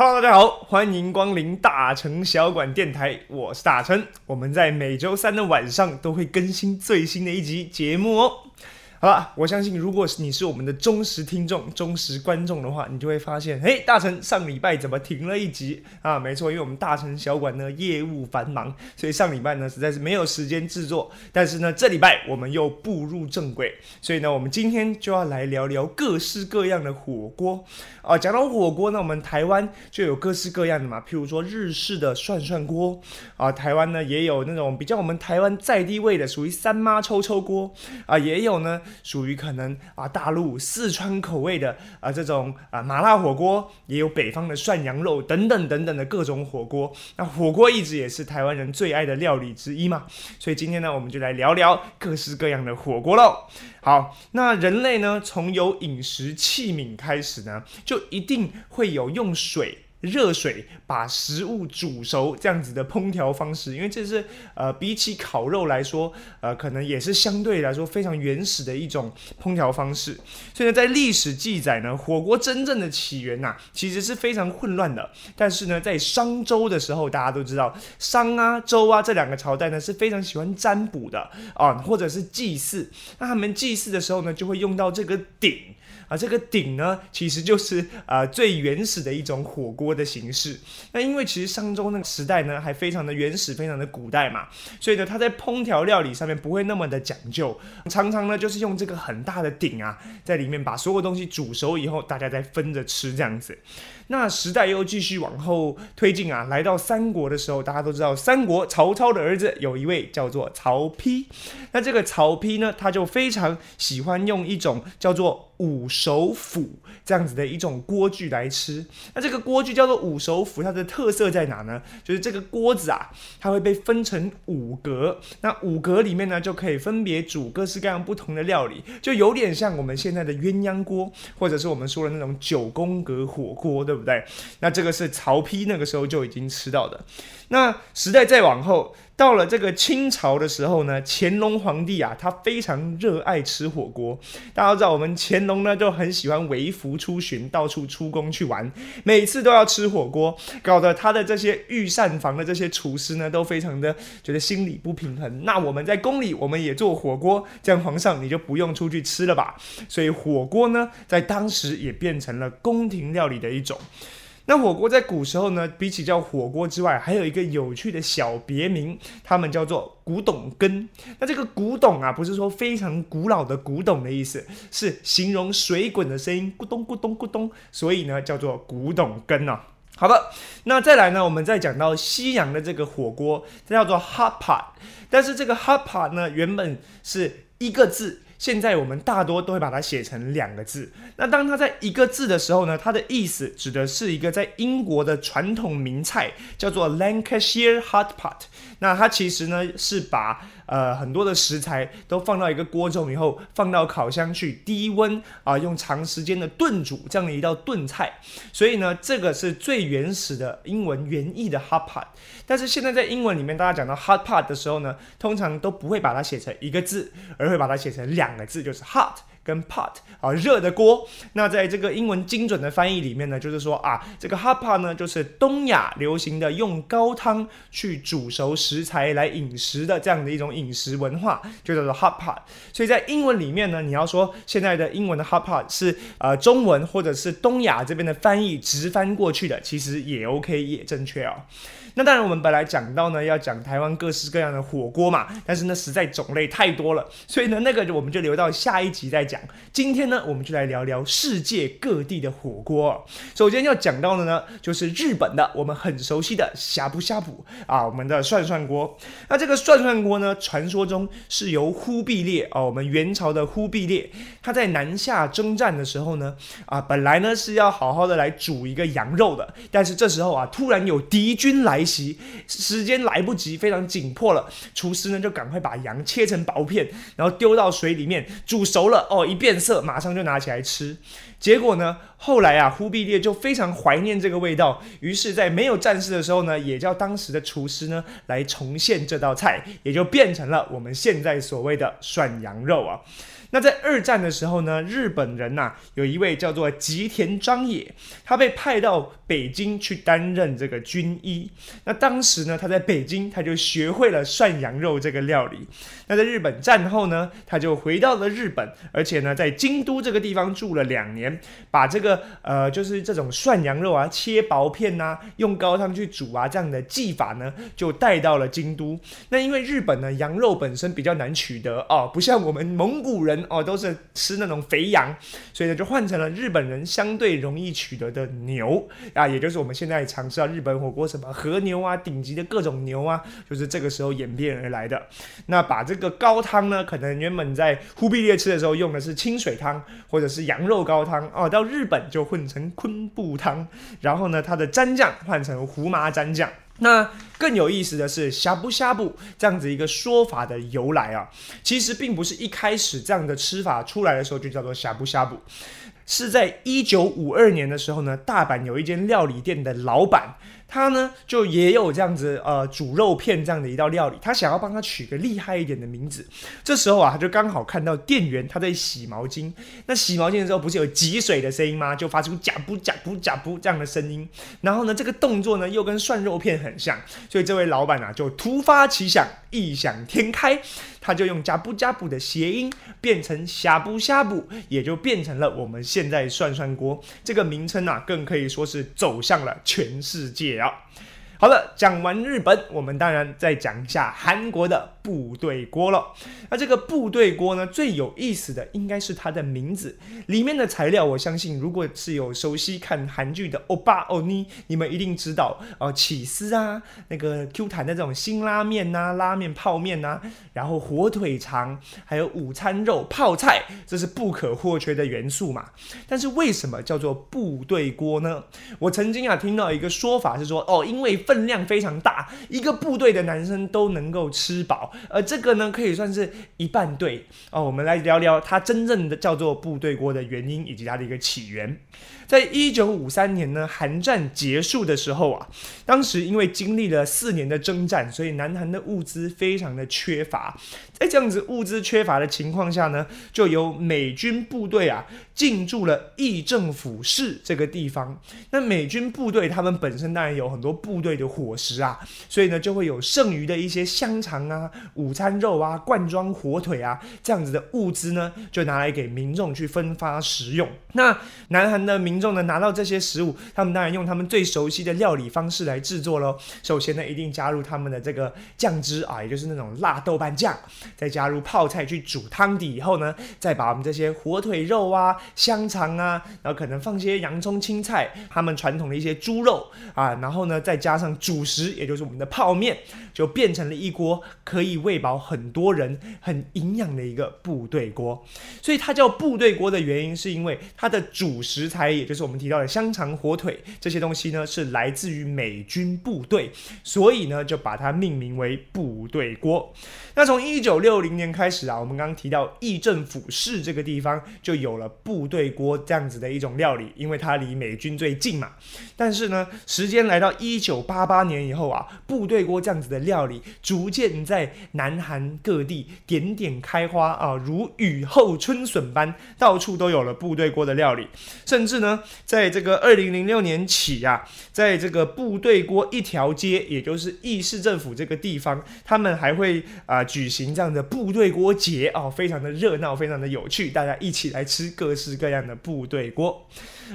Hello，大家好，欢迎光临大成小馆电台，我是大成。我们在每周三的晚上都会更新最新的一集节目哦。好了，我相信如果是你是我们的忠实听众、忠实观众的话，你就会发现，嘿，大成上礼拜怎么停了一集啊？没错，因为我们大成小馆呢业务繁忙，所以上礼拜呢实在是没有时间制作。但是呢，这礼拜我们又步入正轨，所以呢，我们今天就要来聊聊各式各样的火锅啊。讲到火锅呢，我们台湾就有各式各样的嘛，譬如说日式的涮涮锅啊，台湾呢也有那种比较我们台湾在地味的，属于三妈抽抽锅啊，也有呢。属于可能啊，大陆四川口味的啊这种啊麻辣火锅，也有北方的涮羊肉等等等等的各种火锅。那火锅一直也是台湾人最爱的料理之一嘛，所以今天呢，我们就来聊聊各式各样的火锅喽。好，那人类呢，从有饮食器皿开始呢，就一定会有用水。热水把食物煮熟这样子的烹调方式，因为这是呃比起烤肉来说，呃可能也是相对来说非常原始的一种烹调方式。所以呢，在历史记载呢，火锅真正的起源呐，其实是非常混乱的。但是呢，在商周的时候，大家都知道商啊、周啊这两个朝代呢是非常喜欢占卜的啊，或者是祭祀。那他们祭祀的时候呢，就会用到这个鼎。啊，这个鼎呢，其实就是呃最原始的一种火锅的形式。那因为其实商周那个时代呢，还非常的原始，非常的古代嘛，所以呢，它在烹调料理上面不会那么的讲究，常常呢就是用这个很大的鼎啊，在里面把所有东西煮熟以后，大家再分着吃这样子。那时代又继续往后推进啊，来到三国的时候，大家都知道三国曹操的儿子有一位叫做曹丕。那这个曹丕呢，他就非常喜欢用一种叫做。五首釜这样子的一种锅具来吃，那这个锅具叫做五首釜，它的特色在哪呢？就是这个锅子啊，它会被分成五格，那五格里面呢，就可以分别煮各式各样不同的料理，就有点像我们现在的鸳鸯锅，或者是我们说的那种九宫格火锅，对不对？对不对那这个是曹丕那个时候就已经吃到的。那时代再往后。到了这个清朝的时候呢，乾隆皇帝啊，他非常热爱吃火锅。大家都知道，我们乾隆呢就很喜欢微服出巡，到处出宫去玩，每次都要吃火锅，搞得他的这些御膳房的这些厨师呢都非常的觉得心理不平衡。那我们在宫里，我们也做火锅，这样皇上你就不用出去吃了吧？所以火锅呢，在当时也变成了宫廷料理的一种。那火锅在古时候呢，比起叫火锅之外，还有一个有趣的小别名，他们叫做古董羹。那这个古董啊，不是说非常古老的古董的意思，是形容水滚的声音，咕咚咕咚咕咚，所以呢叫做古董羹啊。好的，那再来呢，我们再讲到西洋的这个火锅，它叫做 hot pot，但是这个 hot pot 呢，原本是一个字。现在我们大多都会把它写成两个字。那当它在一个字的时候呢，它的意思指的是一个在英国的传统名菜，叫做 Lancashire Hot Pot。那它其实呢是把呃很多的食材都放到一个锅中以后，放到烤箱去低温啊，用长时间的炖煮这样的一道炖菜。所以呢，这个是最原始的英文原意的 Hot Pot。但是现在在英文里面，大家讲到 Hot Pot 的时候呢，通常都不会把它写成一个字，而会把它写成两。两个字就是 hot 跟 pot 啊，热的锅。那在这个英文精准的翻译里面呢，就是说啊，这个 hot pot 呢，就是东亚流行的用高汤去煮熟食材来饮食的这样的一种饮食文化，就叫做 hot pot。所以在英文里面呢，你要说现在的英文的 hot pot 是呃中文或者是东亚这边的翻译直翻过去的，其实也 OK 也正确啊。那当然，我们本来讲到呢，要讲台湾各式各样的火锅嘛，但是呢，实在种类太多了，所以呢，那个我们就留到下一集再讲。今天呢，我们就来聊聊世界各地的火锅。首先要讲到的呢，就是日本的，我们很熟悉的呷哺呷哺啊，我们的涮涮锅。那这个涮涮锅呢，传说中是由忽必烈啊，我们元朝的忽必烈，他在南下征战的时候呢，啊，本来呢是要好好的来煮一个羊肉的，但是这时候啊，突然有敌军来。时间来不及，非常紧迫了。厨师呢就赶快把羊切成薄片，然后丢到水里面煮熟了。哦，一变色，马上就拿起来吃。结果呢，后来啊，忽必烈就非常怀念这个味道，于是，在没有战事的时候呢，也叫当时的厨师呢来重现这道菜，也就变成了我们现在所谓的涮羊肉啊。那在二战的时候呢，日本人呐有一位叫做吉田章野，他被派到北京去担任这个军医。那当时呢，他在北京他就学会了涮羊肉这个料理。那在日本战后呢，他就回到了日本，而且呢，在京都这个地方住了两年，把这个呃，就是这种涮羊肉啊，切薄片呐，用高汤去煮啊，这样的技法呢，就带到了京都。那因为日本呢，羊肉本身比较难取得哦，不像我们蒙古人哦，都是吃那种肥羊，所以呢，就换成了日本人相对容易取得的牛啊，也就是我们现在常吃到日本火锅什么和牛啊，顶级的各种牛啊，就是这个时候演变而来的。那把这个高汤呢，可能原本在忽必烈吃的时候用的是清水汤或者是羊肉高汤哦，到日本就混成昆布汤，然后呢，它的蘸酱换成胡麻蘸酱。那更有意思的是，呷哺呷哺这样子一个说法的由来啊，其实并不是一开始这样的吃法出来的时候就叫做呷哺呷哺，是在一九五二年的时候呢，大阪有一间料理店的老板。他呢，就也有这样子，呃，煮肉片这样的一道料理。他想要帮他取个厉害一点的名字。这时候啊，他就刚好看到店员他在洗毛巾。那洗毛巾的时候不是有挤水的声音吗？就发出假不假不假不这样的声音。然后呢，这个动作呢又跟涮肉片很像，所以这位老板啊就突发奇想，异想天开，他就用加布加布的谐音变成呷哺呷哺，也就变成了我们现在涮涮锅这个名称啊，更可以说是走向了全世界。了，好了，讲完日本，我们当然再讲一下韩国的。部队锅了，那这个部队锅呢，最有意思的应该是它的名字里面的材料。我相信，如果是有熟悉看韩剧的欧巴欧尼，你们一定知道哦，起司啊，那个 Q 弹的这种辛拉面呐，拉面泡面呐，然后火腿肠，还有午餐肉泡菜，这是不可或缺的元素嘛。但是为什么叫做部队锅呢？我曾经啊听到一个说法是说，哦，因为分量非常大，一个部队的男生都能够吃饱。而这个呢，可以算是一半对哦。我们来聊聊它真正的叫做部队锅的原因以及它的一个起源。在一九五三年呢，韩战结束的时候啊，当时因为经历了四年的征战，所以南韩的物资非常的缺乏。在这样子物资缺乏的情况下呢，就由美军部队啊进驻了义政府市这个地方。那美军部队他们本身当然有很多部队的伙食啊，所以呢就会有剩余的一些香肠啊、午餐肉啊、罐装火腿啊这样子的物资呢，就拿来给民众去分发食用。那南韩的民众呢拿到这些食物，他们当然用他们最熟悉的料理方式来制作喽。首先呢，一定加入他们的这个酱汁啊，也就是那种辣豆瓣酱，再加入泡菜去煮汤底以后呢，再把我们这些火腿肉啊、香肠啊，然后可能放些洋葱、青菜，他们传统的一些猪肉啊，然后呢再加上主食，也就是我们的泡面，就变成了一锅可以以喂饱很多人、很营养的一个部队锅。所以它叫部队锅的原因，是因为它的主食材也。就是我们提到的香肠、火腿这些东西呢，是来自于美军部队，所以呢就把它命名为部队锅。那从一九六零年开始啊，我们刚刚提到义政府市这个地方就有了部队锅这样子的一种料理，因为它离美军最近嘛。但是呢，时间来到一九八八年以后啊，部队锅这样子的料理逐渐在南韩各地点点开花啊，如雨后春笋般，到处都有了部队锅的料理，甚至呢。在这个二零零六年起呀，在这个部队锅一条街，也就是义市政府这个地方，他们还会啊举行这样的部队锅节哦，非常的热闹，非常的有趣，大家一起来吃各式各样的部队锅。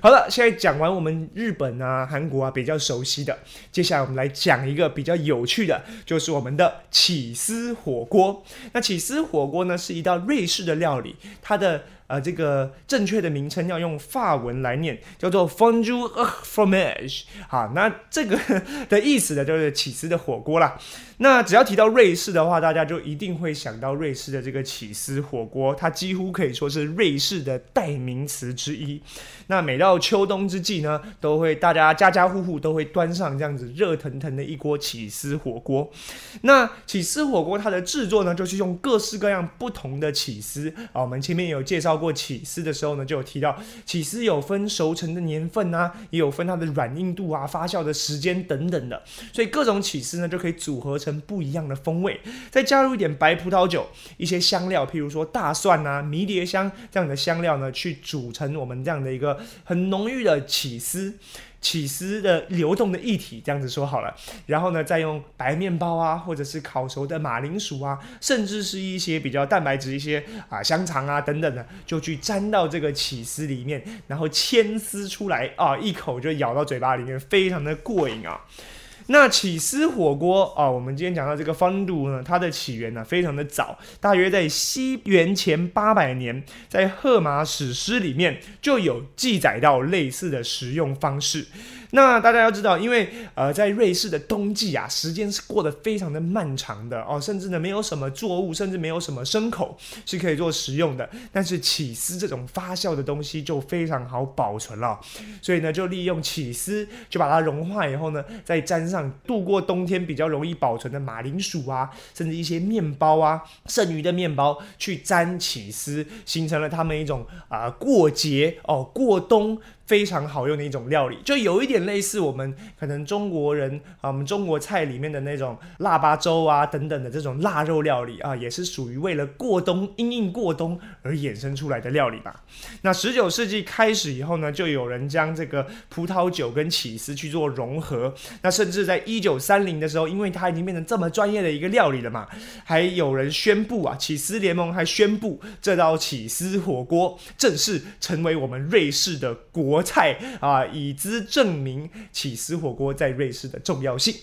好了，现在讲完我们日本啊、韩国啊比较熟悉的，接下来我们来讲一个比较有趣的，就是我们的起司火锅。那起司火锅呢，是一道瑞士的料理，它的。呃，这个正确的名称要用法文来念，叫做 Fondue fromage。好，那这个 的意思呢，就是起司的火锅啦。那只要提到瑞士的话，大家就一定会想到瑞士的这个起司火锅，它几乎可以说是瑞士的代名词之一。那每到秋冬之际呢，都会大家家家户户都会端上这样子热腾腾的一锅起司火锅。那起司火锅它的制作呢，就是用各式各样不同的起司啊，我们前面有介绍过。起司的时候呢，就有提到起司有分熟成的年份啊，也有分它的软硬度啊、发酵的时间等等的，所以各种起司呢就可以组合成不一样的风味，再加入一点白葡萄酒、一些香料，譬如说大蒜啊、迷迭香这样的香料呢，去组成我们这样的一个很浓郁的起司。起司的流动的液体，这样子说好了，然后呢，再用白面包啊，或者是烤熟的马铃薯啊，甚至是一些比较蛋白质一些啊香肠啊等等的，就去沾到这个起司里面，然后牵丝出来啊，一口就咬到嘴巴里面，非常的过瘾啊。那起司火锅啊，我们今天讲到这个方度呢，它的起源呢非常的早，大约在西元前八百年，在荷马史诗里面就有记载到类似的食用方式。那大家要知道，因为呃，在瑞士的冬季啊，时间是过得非常的漫长的哦，甚至呢没有什么作物，甚至没有什么牲口是可以做食用的。但是起司这种发酵的东西就非常好保存了，所以呢就利用起司，就把它融化以后呢，再沾上度过冬天比较容易保存的马铃薯啊，甚至一些面包啊，剩余的面包去沾起司，形成了他们一种啊过节哦过冬。非常好用的一种料理，就有一点类似我们可能中国人啊，我们中国菜里面的那种腊八粥啊等等的这种腊肉料理啊，也是属于为了过冬、因应过冬而衍生出来的料理吧。那十九世纪开始以后呢，就有人将这个葡萄酒跟起司去做融合。那甚至在一九三零的时候，因为它已经变成这么专业的一个料理了嘛，还有人宣布啊，起司联盟还宣布这道起司火锅正式成为我们瑞士的国菜啊，以资证明起司火锅在瑞士的重要性。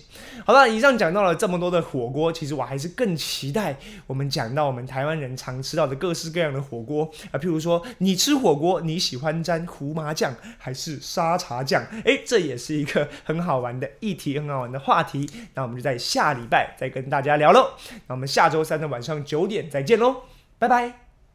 好了，以上讲到了这么多的火锅，其实我还是更期待我们讲到我们台湾人常吃到的各式各样的火锅啊。譬如说，你吃火锅，你喜欢沾胡麻酱还是沙茶酱？诶，这也是一个很好玩的议题，很好玩的话题。那我们就在下礼拜再跟大家聊喽。那我们下周三的晚上九点再见喽，拜拜。